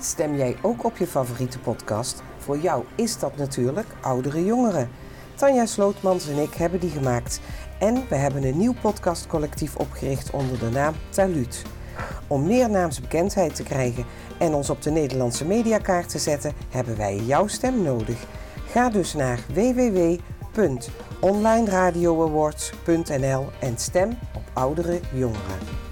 Stem jij ook op je favoriete podcast? Voor jou is dat natuurlijk Oudere Jongeren. Tanja Slootmans en ik hebben die gemaakt. En we hebben een nieuw podcastcollectief opgericht onder de naam Talut. Om meer naamsbekendheid te krijgen en ons op de Nederlandse mediakaart te zetten, hebben wij jouw stem nodig. Ga dus naar www.onlineradioawards.nl en stem op oudere jongeren.